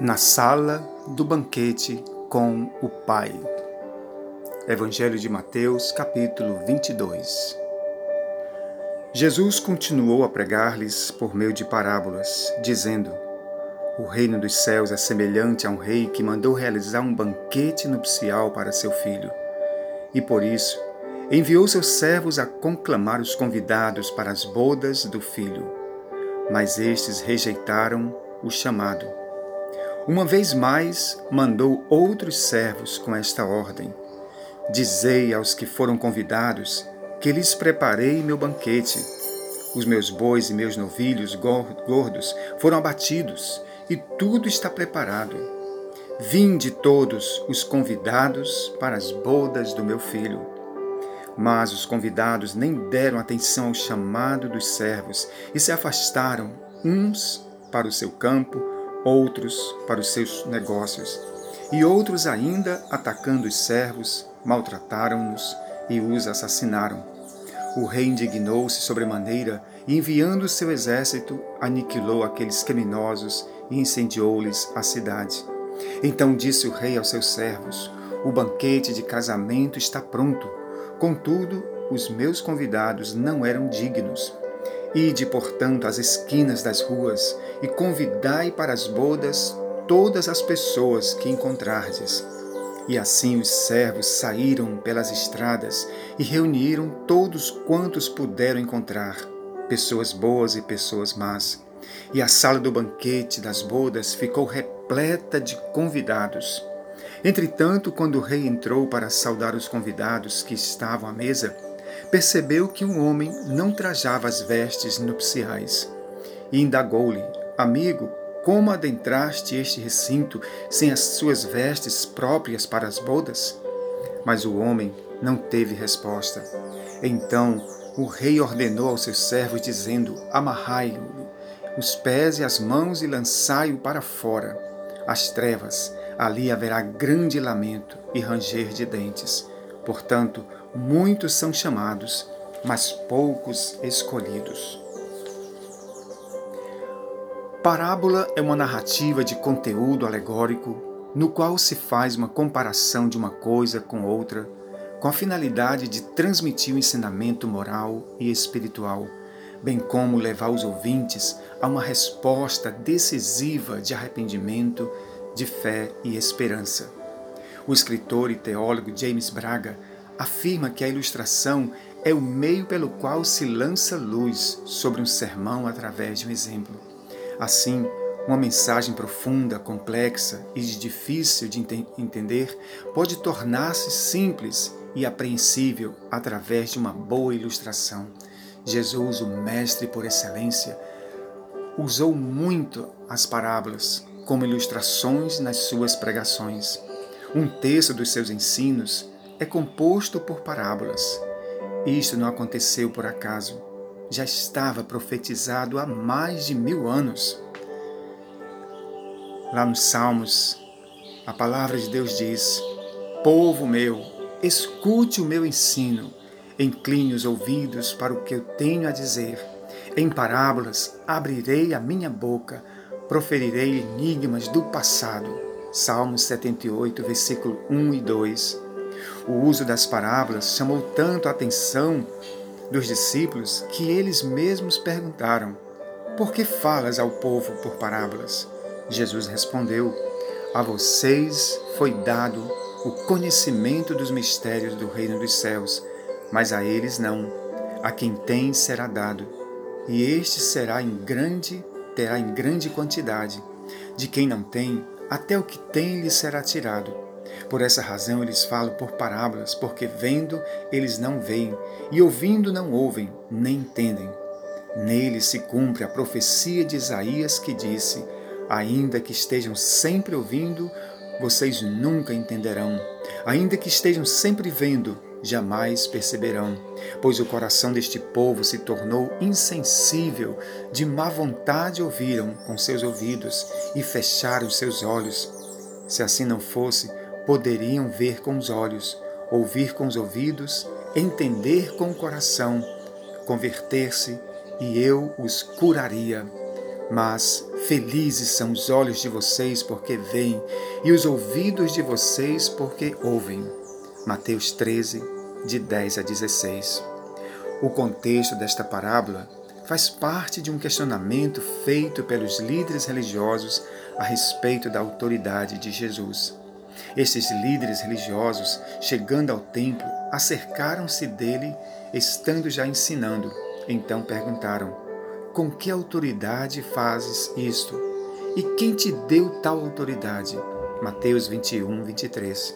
na sala do banquete com o Pai. Evangelho de Mateus, capítulo 22. Jesus continuou a pregar-lhes por meio de parábolas, dizendo: O reino dos céus é semelhante a um rei que mandou realizar um banquete nupcial para seu filho. E por isso, enviou seus servos a conclamar os convidados para as bodas do filho. Mas estes rejeitaram o chamado uma vez mais, mandou outros servos com esta ordem: Dizei aos que foram convidados que lhes preparei meu banquete. Os meus bois e meus novilhos gordos foram abatidos e tudo está preparado. Vinde todos os convidados para as bodas do meu filho. Mas os convidados nem deram atenção ao chamado dos servos e se afastaram, uns para o seu campo, outros para os seus negócios, e outros ainda, atacando os servos, maltrataram-nos e os assassinaram. O rei indignou-se sobremaneira e, enviando seu exército, aniquilou aqueles criminosos e incendiou-lhes a cidade. Então disse o rei aos seus servos: O banquete de casamento está pronto, contudo, os meus convidados não eram dignos. Ide, portanto, às esquinas das ruas e convidai para as bodas todas as pessoas que encontrardes. E assim os servos saíram pelas estradas e reuniram todos quantos puderam encontrar, pessoas boas e pessoas más. E a sala do banquete das bodas ficou repleta de convidados. Entretanto, quando o rei entrou para saudar os convidados que estavam à mesa, percebeu que um homem não trajava as vestes nupciais e indagou-lhe: Amigo, como adentraste este recinto sem as suas vestes próprias para as bodas? Mas o homem não teve resposta. Então o rei ordenou aos seus servos, dizendo: Amarrai-o os pés e as mãos e lançai-o para fora. As trevas, ali haverá grande lamento e ranger de dentes. Portanto, muitos são chamados, mas poucos escolhidos. Parábola é uma narrativa de conteúdo alegórico no qual se faz uma comparação de uma coisa com outra, com a finalidade de transmitir o um ensinamento moral e espiritual, bem como levar os ouvintes a uma resposta decisiva de arrependimento, de fé e esperança. O escritor e teólogo James Braga afirma que a ilustração é o meio pelo qual se lança luz sobre um sermão através de um exemplo. Assim, uma mensagem profunda, complexa e difícil de entender pode tornar-se simples e apreensível através de uma boa ilustração. Jesus, o Mestre por excelência, usou muito as parábolas como ilustrações nas suas pregações. Um terço dos seus ensinos é composto por parábolas. Isto não aconteceu por acaso. Já estava profetizado há mais de mil anos. Lá nos Salmos, a palavra de Deus diz: Povo meu, escute o meu ensino, incline os ouvidos para o que eu tenho a dizer. Em parábolas abrirei a minha boca, proferirei enigmas do passado. Salmos 78, versículo 1 e 2. O uso das parábolas chamou tanto a atenção dos discípulos que eles mesmos perguntaram: Por que falas ao povo por parábolas? Jesus respondeu: A vocês foi dado o conhecimento dos mistérios do reino dos céus, mas a eles não. A quem tem será dado, e este será em grande, terá em grande quantidade. De quem não tem, até o que tem lhe será tirado. Por essa razão eles falam por parábolas, porque vendo eles não veem, e ouvindo não ouvem, nem entendem. Nele se cumpre a profecia de Isaías que disse: Ainda que estejam sempre ouvindo, vocês nunca entenderão. Ainda que estejam sempre vendo, jamais perceberão. Pois o coração deste povo se tornou insensível, de má vontade ouviram com seus ouvidos e fecharam seus olhos. Se assim não fosse, poderiam ver com os olhos, ouvir com os ouvidos, entender com o coração, converter-se e eu os curaria. Mas Felizes são os olhos de vocês porque veem, e os ouvidos de vocês porque ouvem. Mateus 13, de 10 a 16. O contexto desta parábola faz parte de um questionamento feito pelos líderes religiosos a respeito da autoridade de Jesus. Estes líderes religiosos, chegando ao templo, acercaram-se dele, estando já ensinando. Então perguntaram: Com que autoridade fazes isto? E quem te deu tal autoridade? Mateus 21, 23.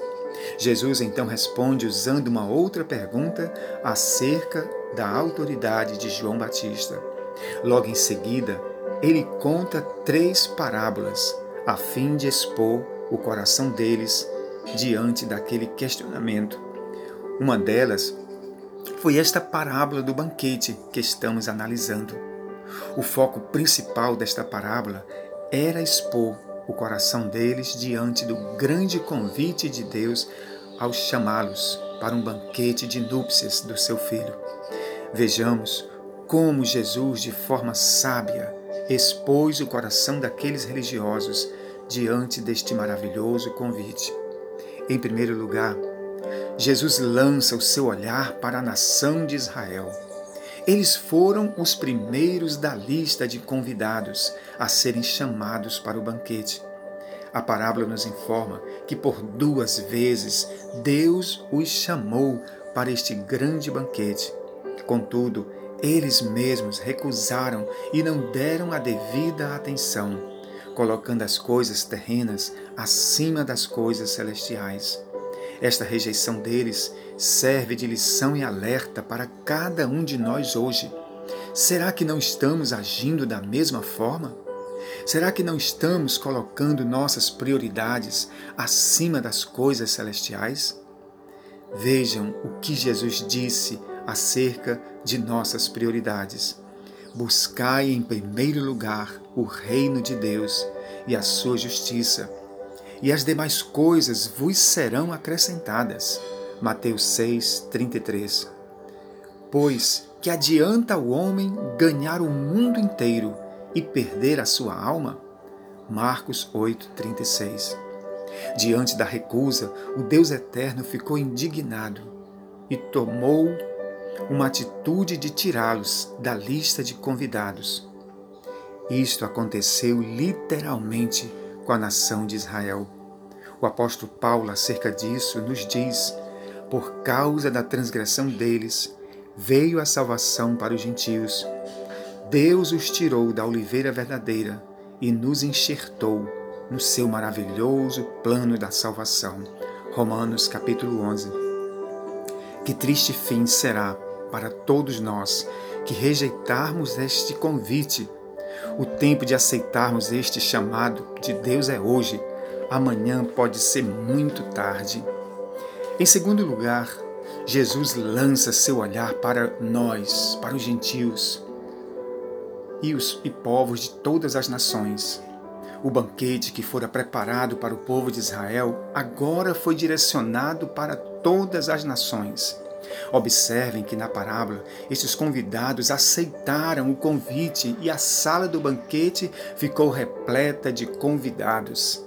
Jesus então responde usando uma outra pergunta acerca da autoridade de João Batista. Logo em seguida, ele conta três parábolas a fim de expor o coração deles diante daquele questionamento. Uma delas foi esta parábola do banquete que estamos analisando. O foco principal desta parábola era expor o coração deles diante do grande convite de Deus ao chamá-los para um banquete de núpcias do seu filho. Vejamos como Jesus, de forma sábia, expôs o coração daqueles religiosos diante deste maravilhoso convite. Em primeiro lugar, Jesus lança o seu olhar para a nação de Israel. Eles foram os primeiros da lista de convidados a serem chamados para o banquete. A parábola nos informa que por duas vezes Deus os chamou para este grande banquete. Contudo, eles mesmos recusaram e não deram a devida atenção, colocando as coisas terrenas acima das coisas celestiais. Esta rejeição deles serve de lição e alerta para cada um de nós hoje. Será que não estamos agindo da mesma forma? Será que não estamos colocando nossas prioridades acima das coisas celestiais? Vejam o que Jesus disse acerca de nossas prioridades. Buscai em primeiro lugar o reino de Deus e a sua justiça, e as demais coisas vos serão acrescentadas. Mateus 6, 33. Pois que adianta o homem ganhar o mundo inteiro e perder a sua alma? Marcos 8, 36. Diante da recusa, o Deus eterno ficou indignado e tomou uma atitude de tirá-los da lista de convidados. Isto aconteceu literalmente com a nação de Israel. O apóstolo Paulo, acerca disso, nos diz: por causa da transgressão deles, veio a salvação para os gentios. Deus os tirou da oliveira verdadeira e nos enxertou no seu maravilhoso plano da salvação. Romanos capítulo 11. Que triste fim será para todos nós que rejeitarmos este convite. O tempo de aceitarmos este chamado de Deus é hoje. Amanhã pode ser muito tarde. Em segundo lugar, Jesus lança seu olhar para nós, para os gentios e os e povos de todas as nações. O banquete que fora preparado para o povo de Israel agora foi direcionado para todas as nações. Observem que na parábola estes convidados aceitaram o convite e a sala do banquete ficou repleta de convidados.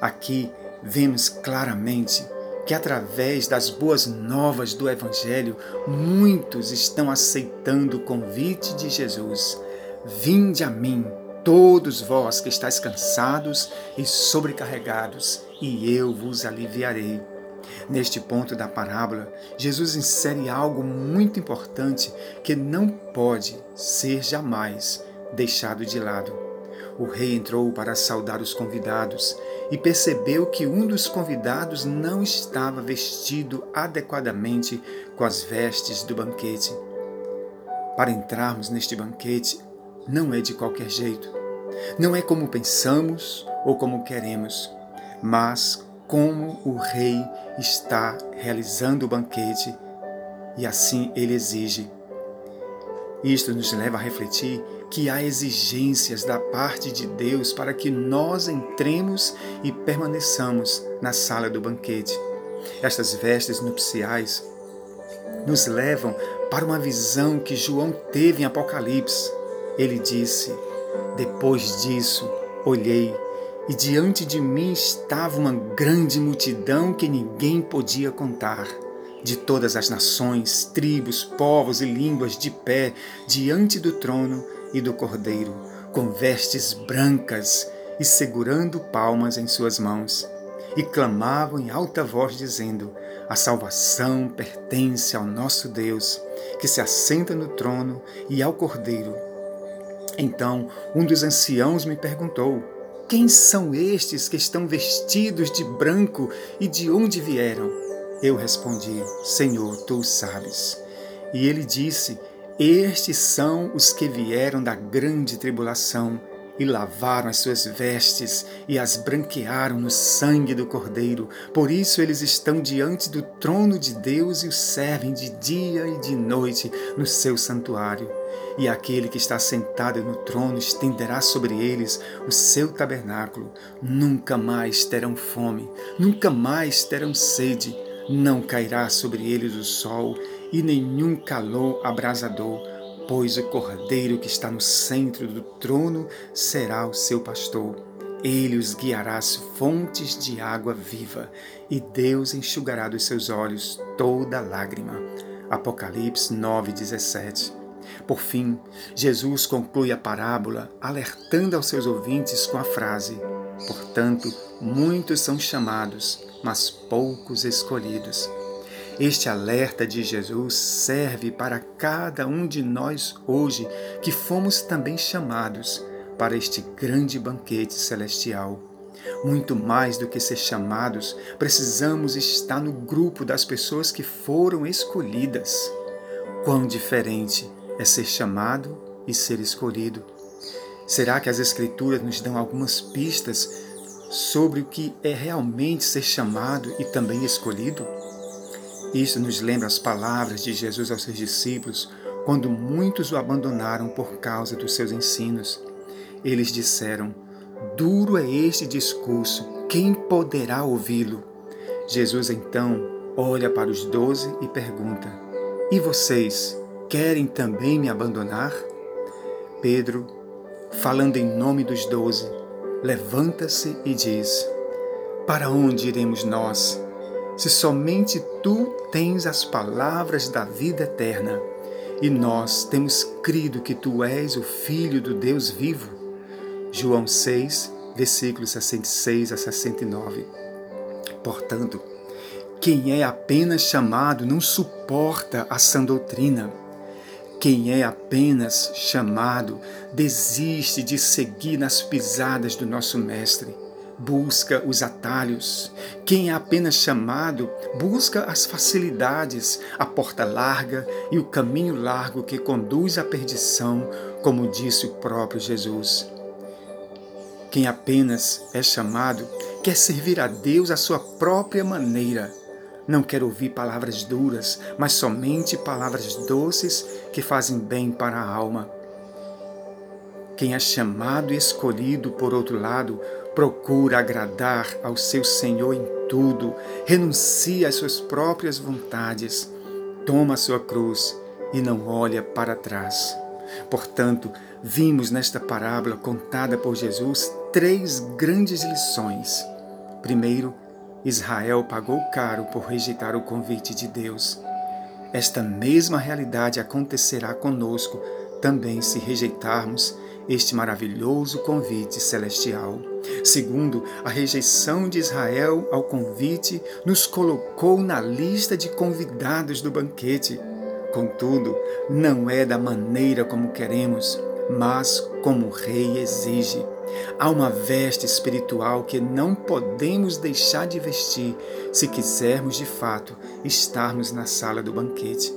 Aqui vemos claramente que através das boas novas do Evangelho, muitos estão aceitando o convite de Jesus. Vinde a mim, todos vós que estáis cansados e sobrecarregados, e eu vos aliviarei. Neste ponto da parábola, Jesus insere algo muito importante que não pode ser jamais deixado de lado. O rei entrou para saudar os convidados e percebeu que um dos convidados não estava vestido adequadamente com as vestes do banquete. Para entrarmos neste banquete, não é de qualquer jeito. Não é como pensamos ou como queremos, mas como o rei está realizando o banquete e assim ele exige. Isto nos leva a refletir que há exigências da parte de Deus para que nós entremos e permaneçamos na sala do banquete. Estas vestes nupciais nos levam para uma visão que João teve em Apocalipse. Ele disse: Depois disso, olhei e diante de mim estava uma grande multidão que ninguém podia contar, de todas as nações, tribos, povos e línguas de pé diante do trono e do Cordeiro, com vestes brancas e segurando palmas em suas mãos. E clamavam em alta voz, dizendo: A salvação pertence ao nosso Deus, que se assenta no trono e ao Cordeiro. Então um dos anciãos me perguntou: quem são estes que estão vestidos de branco e de onde vieram? Eu respondi: Senhor, tu sabes. E ele disse: Estes são os que vieram da grande tribulação e lavaram as suas vestes e as branquearam no sangue do Cordeiro. Por isso eles estão diante do trono de Deus e o servem de dia e de noite no seu santuário. E aquele que está sentado no trono estenderá sobre eles o seu tabernáculo. Nunca mais terão fome, nunca mais terão sede. Não cairá sobre eles o sol e nenhum calor abrasador pois o cordeiro que está no centro do trono será o seu pastor. Ele os guiará às fontes de água viva, e Deus enxugará dos seus olhos toda lágrima. Apocalipse 9:17. Por fim, Jesus conclui a parábola alertando aos seus ouvintes com a frase: Portanto, muitos são chamados, mas poucos escolhidos. Este alerta de Jesus serve para cada um de nós hoje, que fomos também chamados para este grande banquete celestial. Muito mais do que ser chamados, precisamos estar no grupo das pessoas que foram escolhidas. Quão diferente é ser chamado e ser escolhido. Será que as Escrituras nos dão algumas pistas sobre o que é realmente ser chamado e também escolhido? Isso nos lembra as palavras de Jesus aos seus discípulos quando muitos o abandonaram por causa dos seus ensinos. Eles disseram: Duro é este discurso, quem poderá ouvi-lo? Jesus então olha para os doze e pergunta: E vocês querem também me abandonar? Pedro, falando em nome dos doze, levanta-se e diz: Para onde iremos nós? se somente tu tens as palavras da vida eterna e nós temos crido que tu és o Filho do Deus vivo. João 6, versículos 66 a 69. Portanto, quem é apenas chamado não suporta a sã doutrina. Quem é apenas chamado desiste de seguir nas pisadas do nosso Mestre busca os atalhos. Quem é apenas chamado busca as facilidades, a porta larga e o caminho largo que conduz à perdição, como disse o próprio Jesus. Quem apenas é chamado quer servir a Deus à sua própria maneira. Não quer ouvir palavras duras, mas somente palavras doces que fazem bem para a alma. Quem é chamado e escolhido, por outro lado, procura agradar ao seu Senhor em tudo, renuncia às suas próprias vontades, toma a sua cruz e não olha para trás. Portanto, vimos nesta parábola contada por Jesus três grandes lições. Primeiro, Israel pagou caro por rejeitar o convite de Deus. Esta mesma realidade acontecerá conosco também se rejeitarmos este maravilhoso convite celestial. Segundo, a rejeição de Israel ao convite nos colocou na lista de convidados do banquete. Contudo, não é da maneira como queremos, mas como o rei exige. Há uma veste espiritual que não podemos deixar de vestir se quisermos de fato estarmos na sala do banquete.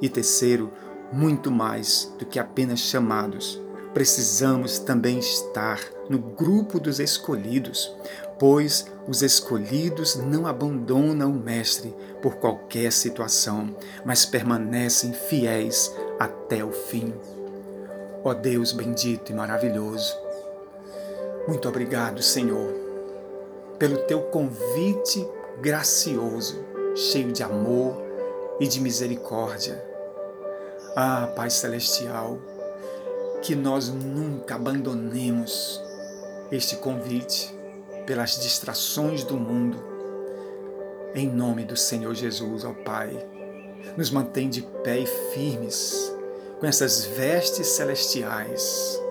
E terceiro, muito mais do que apenas chamados, precisamos também estar no grupo dos escolhidos, pois os escolhidos não abandonam o Mestre por qualquer situação, mas permanecem fiéis até o fim. Ó Deus bendito e maravilhoso, muito obrigado, Senhor, pelo teu convite gracioso, cheio de amor e de misericórdia. Ah, Pai Celestial, que nós nunca abandonemos este convite pelas distrações do mundo. Em nome do Senhor Jesus, ó Pai, nos mantém de pé e firmes com essas vestes celestiais,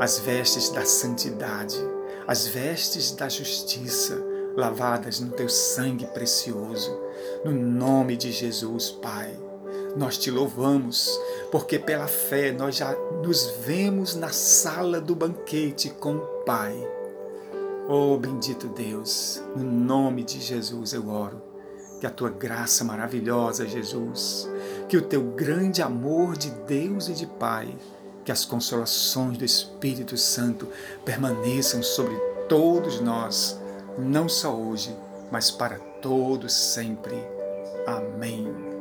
as vestes da santidade, as vestes da justiça, lavadas no teu sangue precioso. No nome de Jesus, Pai, nós te louvamos, porque pela fé nós já nos vemos na sala do banquete com o Pai. Oh, bendito Deus, no nome de Jesus eu oro. Que a tua graça maravilhosa, Jesus, que o teu grande amor de Deus e de Pai, que as consolações do Espírito Santo permaneçam sobre todos nós, não só hoje, mas para todos sempre. Amém.